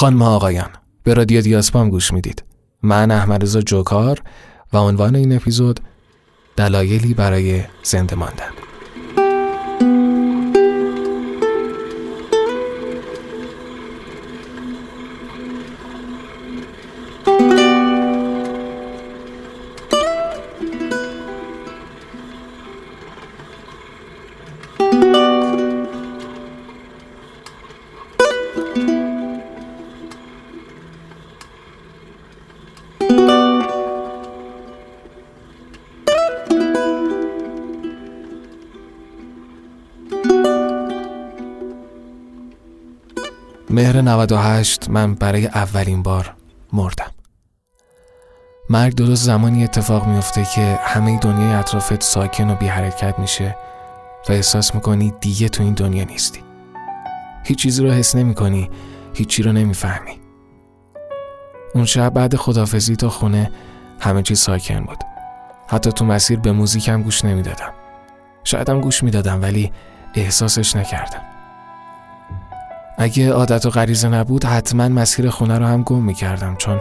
خانم آقایان به رادیو دیاسپام گوش می‌دید. من احمد رضا جوکار و عنوان این اپیزود دلایلی برای زنده ماندن. مهر 98 من برای اولین بار مردم. مرگ درست زمانی اتفاق میفته که همه دنیای اطرافت ساکن و بی حرکت میشه و احساس می‌کنی دیگه تو این دنیا نیستی. هیچ چیزی رو حس نمی کنی هیچی رو نمی‌فهمی. اون شب بعد خدافزی تا خونه همه چیز ساکن بود. حتی تو مسیر به موزیکم گوش نمی‌دادم. شایدم گوش می‌دادم ولی احساسش نکردم. اگه عادت و غریزه نبود حتما مسیر خونه رو هم گم می‌کردم چون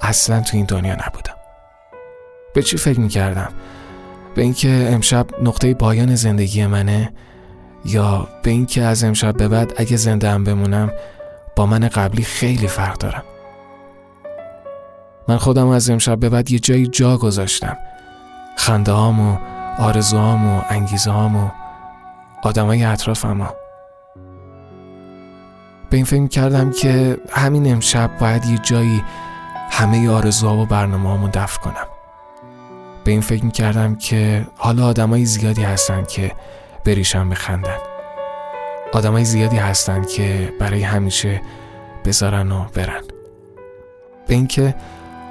اصلا تو این دنیا نبودم به چی فکر می‌کردم؟ به اینکه امشب نقطه پایان زندگی منه یا به اینکه از امشب به بعد اگه زنده هم بمونم با من قبلی خیلی فرق دارم من خودم از امشب به بعد یه جایی جا گذاشتم خنده هام و آرزوهام و انگیزه هام و آدمای اطرافم ها. به این فکر کردم که همین امشب باید یه جایی همه آرزوها و برنامه دفع کنم. به این فکر کردم که حالا آدمای زیادی هستن که بریشم بخندن آدمای زیادی هستن که برای همیشه بذارن و برن. به اینکه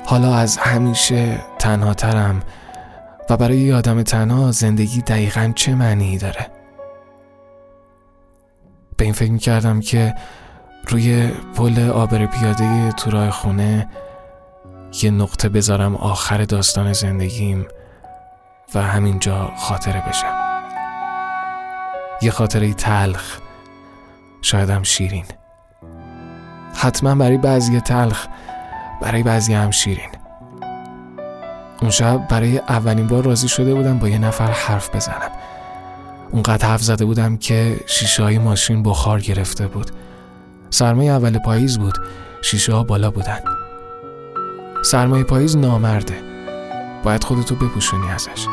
حالا از همیشه تنها ترم و برای یه آدم تنها زندگی دقیقا چه معنی داره؟ به این فکر کردم که روی پل آبر پیاده تو راه خونه یه نقطه بذارم آخر داستان زندگیم و همینجا خاطره بشم. یه خاطره تلخ شایدم شیرین. حتما برای بعضی تلخ برای بعضی هم شیرین. اون شب برای اولین بار راضی شده بودم با یه نفر حرف بزنم. اونقدر حرف زده بودم که شیشه های ماشین بخار گرفته بود. سرمایه اول پاییز بود. شیشه ها بالا بودن. سرمایه پاییز نامرده. باید خودتو بپوشونی ازش.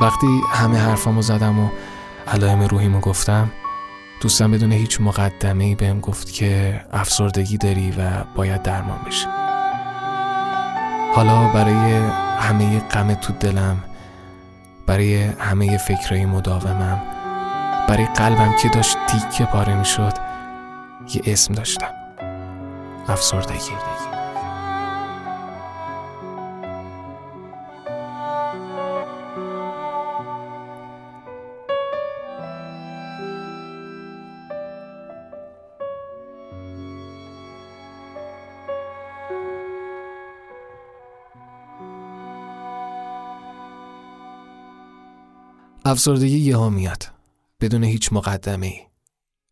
وقتی همه حرفامو زدم و علائم روحیمو گفتم دوستم بدون هیچ مقدمه ای بهم گفت که افسردگی داری و باید درمان بشی. حالا برای همه غم تو دلم برای همه فکرهای مداومم برای قلبم که داشت تیکه پاره می شد یه اسم داشتم. افسردگی. افسردگی یه میاد بدون هیچ مقدمه ای.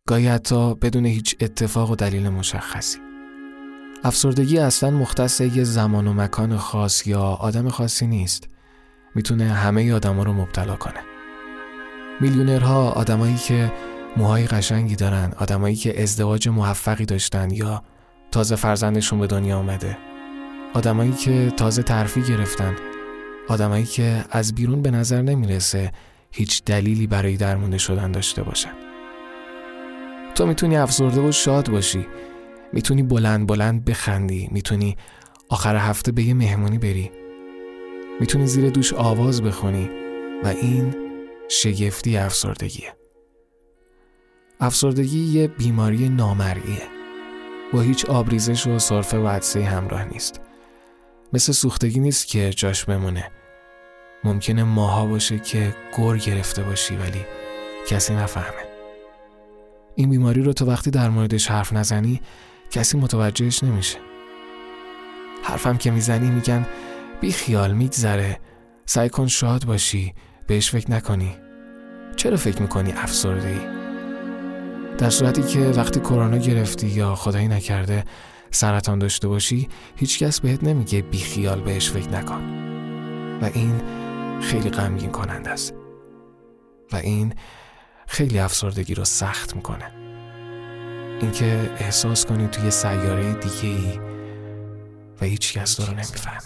گاهی حتی بدون هیچ اتفاق و دلیل مشخصی. افسردگی اصلا مختص یه زمان و مکان خاص یا آدم خاصی نیست. می‌تونه همه آدما رو مبتلا کنه. میلیونرها آدمایی که موهای قشنگی دارن، آدمایی که ازدواج موفقی داشتن یا تازه فرزندشون به دنیا آمده. آدمایی که تازه ترفی گرفتن. آدمایی که از بیرون به نظر نمی‌رسه هیچ دلیلی برای درمونده شدن داشته باشن. تو می‌تونی افسرده و شاد باشی. می‌تونی بلند بلند بخندی. می‌تونی آخر هفته به یه مهمونی بری. می‌تونی زیر دوش آواز بخونی و این شگفتی افسردگیه. افسردگی یه بیماری نامرئیه. با هیچ آبریزش و صرفه و عدسه همراه نیست. مثل سوختگی نیست که جاش بمونه. ممکنه ماها باشه که گر گرفته باشی ولی کسی نفهمه. این بیماری رو تو وقتی در موردش حرف نزنی کسی متوجهش نمیشه. حرفم که می‌زنی میگن بی خیال میگذره. سعی کن شاد باشی. بهش فکر نکنی. چرا فکر می‌کنی افسرده ای؟ در صورتی که وقتی کرونا گرفتی یا خدایی نکرده سرطان داشته باشی هیچکس بهت نمیگه بیخیال بهش فکر نکن. و این خیلی غمگین کننده است. و این خیلی افسردگی رو سخت می‌کنه. اینکه احساس کنی توی سیاره دیگه ای و هیچ کس رو نمی‌فهمه.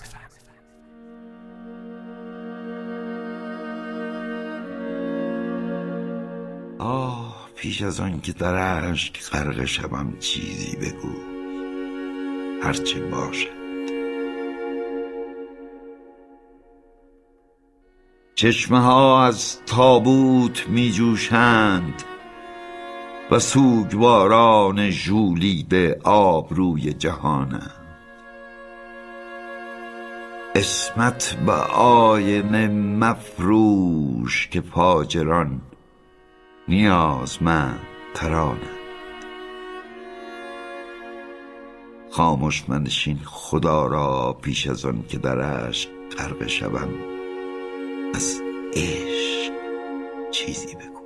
آه پیش از آن که در عشق غرق شوم چیزی بگو. هرچه باشد چشمه ها از تابوت می جوشند و سوگواران ژولیده آبروی جهانند. اسمت به آینه مفروش که فاجران نیازمند ترانند. خاموش منشین خدا را پیش از آن که در عشق غرق شوم. عشق چیزی بگو.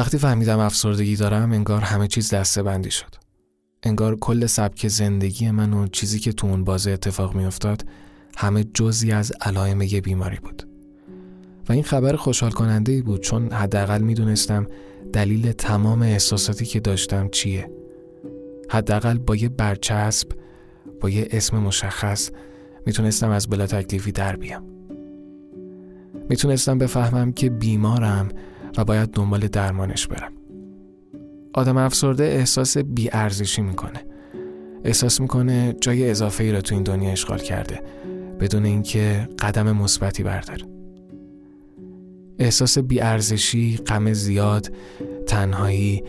وقتی فهمیدم افسردگی دارم انگار همه چیز دسته بندی شد. انگار کل سبک زندگی من و چیزی که تو اون بازه اتفاق میافتاد همه جزی از علائم یه بیماری بود. و این خبر خوشحال کننده ای بود چون حداقل می‌دونستم دلیل تمام احساساتی که داشتم چیه. حداقل با یه برچسب با یه اسم مشخص می‌تونستم از بلا تکلیفی در بیام. می‌تونستم بفهمم که بیمارم و باید دنبال درمانش برم. آدم افسرده احساس بیارزشی می‌کنه. احساس می‌کنه جای اضافه ای را تو این دنیا اشغال کرده بدون اینکه قدم مثبتی برداره. احساس بیارزشی، غم زیاد، تنهایی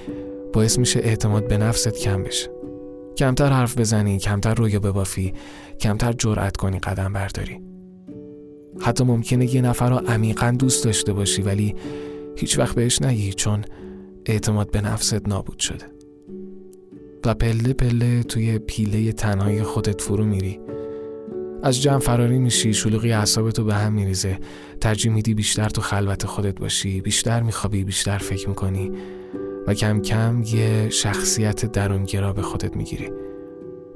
باعث میشه اعتماد به نفست کم بشه. کمتر حرف بزنی، کمتر رویا ببافی، کمتر جرأت کنی قدم برداری. حتی ممکنه یه نفر رو عمیقا دوست داشته باشی ولی هیچ وقت بهش نگی چون اعتماد به نفست نابود شده. و پله پله توی پیله تنهای خودت فرو میری. از جمع فراری میشی شلوغی اعصابتو به هم میریزه. ترجیح میدی بیشتر تو خلوت خودت باشی بیشتر میخوابی بیشتر فکر می‌کنی. و کم کم یه شخصیت درونگرا به خودت می‌گیری.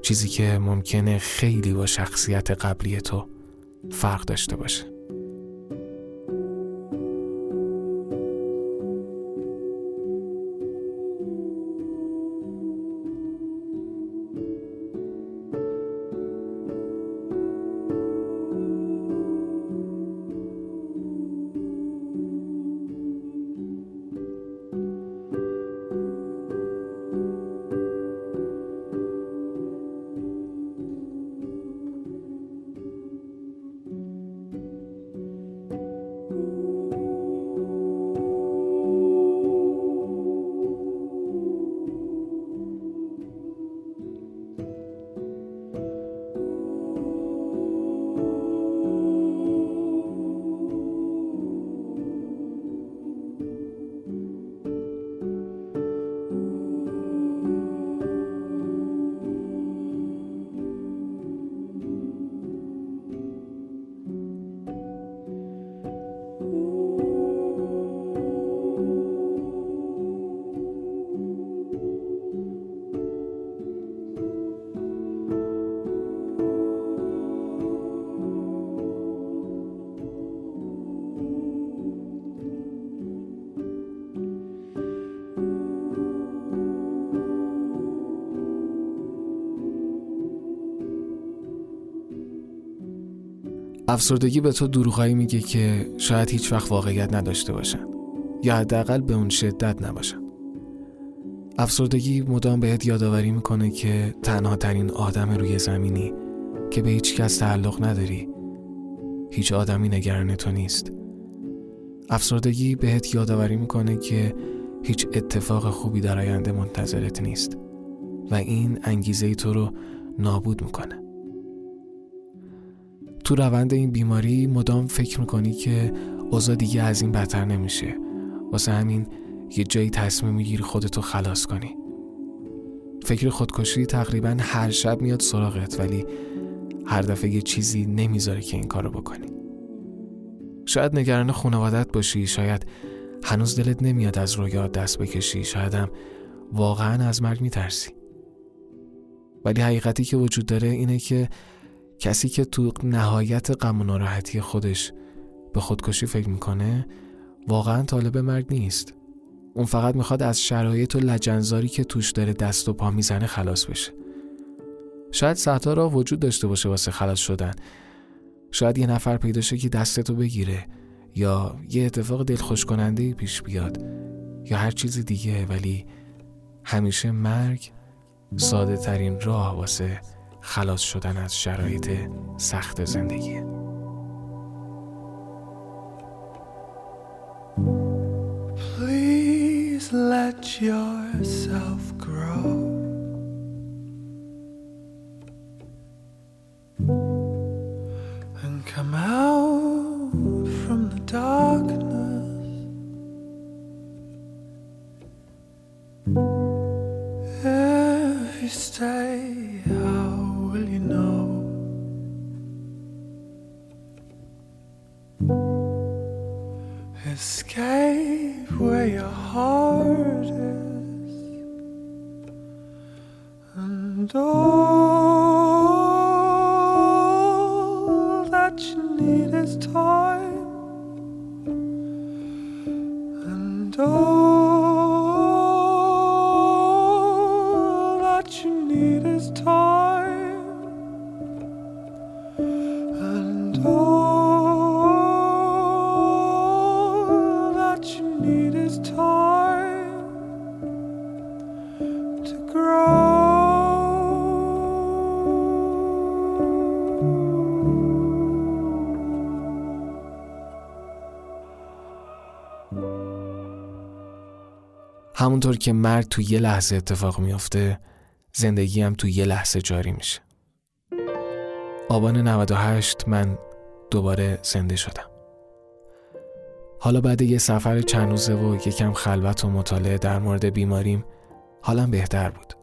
چیزی که ممکنه خیلی با شخصیت قبلی تو فرق داشته باشه. افسردگی به تو دروغایی میگه که شاید هیچ وقت واقعیت نداشته باشن یا حداقل به اون شدت نباشن. افسردگی مدام بهت یادآوری می‌کنه که تنها ترین آدم روی زمینی که به هیچ کس تعلق نداری هیچ آدمی نگران تو نیست. افسردگی بهت یادآوری می‌کنه که هیچ اتفاق خوبی در آینده منتظرت نیست و این انگیزه تو رو نابود می‌کنه. تو روند این بیماری مدام فکر می‌کنی که اوضاع دیگه از این بدتر نمیشه. واسه همین یه جایی تصمیم می‌گیری خودتو خلاص کنی. فکر خودکشی تقریبا هر شب میاد سراغت ولی هر دفعه یه چیزی نمی‌ذاره که این کارو بکنی. شاید نگران خانوادت باشی شاید هنوز دلت نمیاد از رویات دست بکشی شاید هم واقعا از مرگ میترسی. ولی حقیقتی که وجود داره اینه که کسی که تو نهایت غم و ناراحتی خودش به خودکشی فکر می‌کنه واقعا طالب مرگ نیست. اون فقط می‌خواد از شرایط و لجنزاری که توش داره دست و پا می‌زنه خلاص بشه. شاید ساعتها را وجود داشته باشه واسه خلاص شدن. شاید یه نفر پیدا شه که دستتو بگیره یا یه اتفاق دلخوش کننده پیش بیاد یا هر چیز دیگه ولی همیشه مرگ ساده ترین راه واسه خلاص شدن از شرایط سخت زندگی Please let yourself grow. Escape where your heart is, and all همونطور که مرگ تو یه لحظه اتفاق میافته زندگی هم تو یه لحظه جاری میشه. آبان 98 من دوباره زنده شدم. حالا بعد یه سفر چند روزه و یکم خلوت و مطالعه در مورد بیماریم حالم بهتر بود.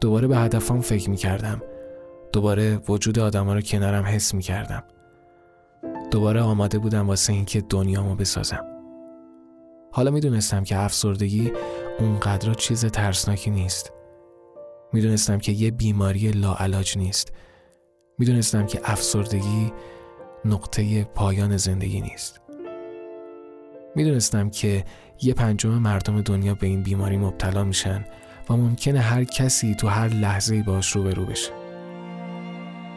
دوباره به هدفام فکر می‌کردم دوباره وجود آدما رو کنارم حس می‌کردم دوباره آماده بودم واسه اینکه دنیامو بسازم حالا می‌دونستم که افسردگی اونقدر چیز ترسناکی نیست. می‌دونستم که یه بیماری لاعلاج نیست. می‌دونستم که افسردگی نقطه پایان زندگی نیست. می‌دونستم که یه پنجم مردم دنیا به این بیماری مبتلا میشن و ممکنه هر کسی تو هر لحظه باش روبرو بشه.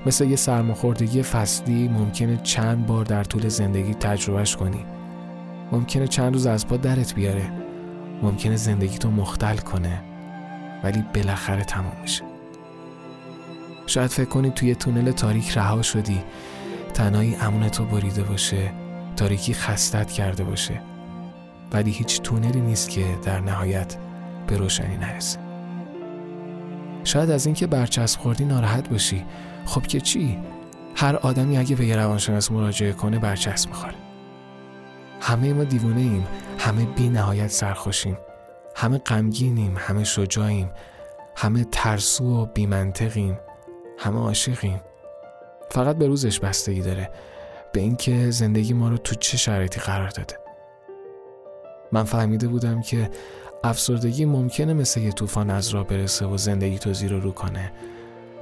مثل یه سرماخوردگی فصلی ممکنه چند بار در طول زندگی تجربهش کنی. ممکنه چند روز از پا درت بیاره. ممکنه زندگی تو مختل کنه. ولی بالاخره تمام میشه. شاید فکر کنی توی تونل تاریک رها شدی. تنهایی امون تو بریده باشه. تاریکی خستت کرده باشه. ولی هیچ تونلی نیست که در نهایت به روشنی نرسه. شاید از اینکه برچسب خوردی ناراحت باشی. خب که چی؟ هر آدمی اگه به یه روانشناس مراجعه کنه برچسب می‌خوره. همه ما دیوونه ایم. همه بی نهایت سرخوشیم. همه غمگینیم. همه شجاعیم. همه ترسو و بیمنطقیم همه عاشقیم. فقط به روزش بستگی داره. به اینکه زندگی ما رو تو چه شرایطی قرار داده. من فهمیده بودم که افسردگی ممکنه مثل یه طوفان از راه برسه و زندگی تو زیر رو کنه.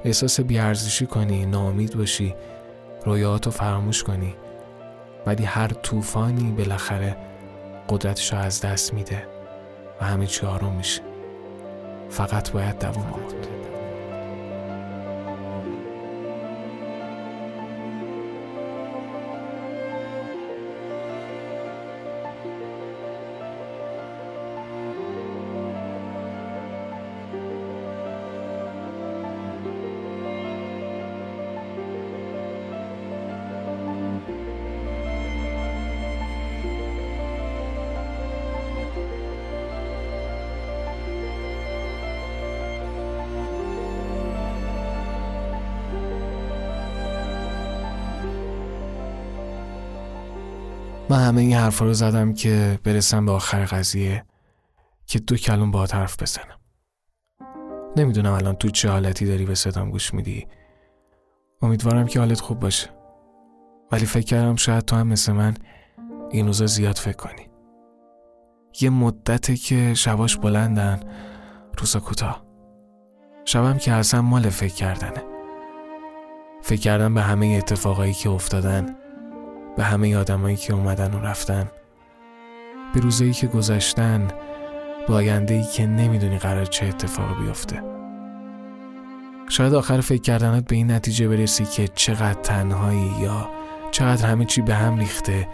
احساس بیارزشی کنی ناامید باشی رویاهاتو فراموش کنی. ولی هر طوفانی بالاخره قدرتش رو از دست میده و همه چی آروم میشه. فقط باید دوام آورد. من همه این حرفا رو زدم که برسم به آخر قضیه که دو کلم با حرف بزنم. نمی‌دونم الان تو چه حالتی داری به صدام گوش میدی. امیدوارم که حالت خوب باشه. ولی فکر کردم شاید تو هم مثل من این روزا زیاد فکر کنی. یه مدته که شباش بلندن روزا کوتاه شبم که اصلا مال فکر کردنه. فکر کردن به همه اتفاقایی که افتادن به همه آدمایی که اومدن و رفتن. به روزایی که گذشتن به ای که نمی‌دونی قرار چه اتفاقی بیفته. شاید آخر فکر کردنت به این نتیجه برسی که چقدر تنهایی یا چقدر همه چی به هم ریخته.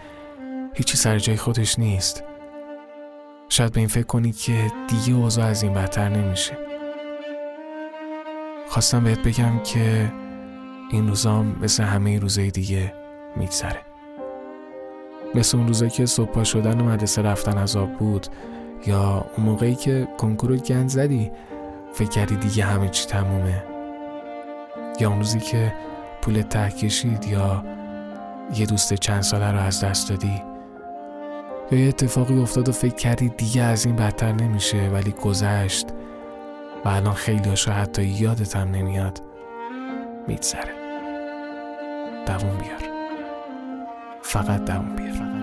هیچی سر جای خودش نیست. شاید به این فکر کنی که دیگه اوضاع از این بدتر نمیشه. خواستم بهت بگم که این روزام مثل همه روزای دیگه میگذره. مثل اون روزایی که صبح شدن و مدرسه رفتن عذاب بود یا اون موقعی که کنکور رو گند زدی فکر کردی دیگه همه چی تمومه؟ یا اون روزی که پول ته کشید یا یه دوست چند ساله رو از دست دادی؟ یا یه اتفاقی افتاد و فکر کردی دیگه از این بدتر نمیشه ولی گذشت و الان خیلی هاشو حتی هم نمیاد. میگذره. دووم بیار. فقط دووم بیار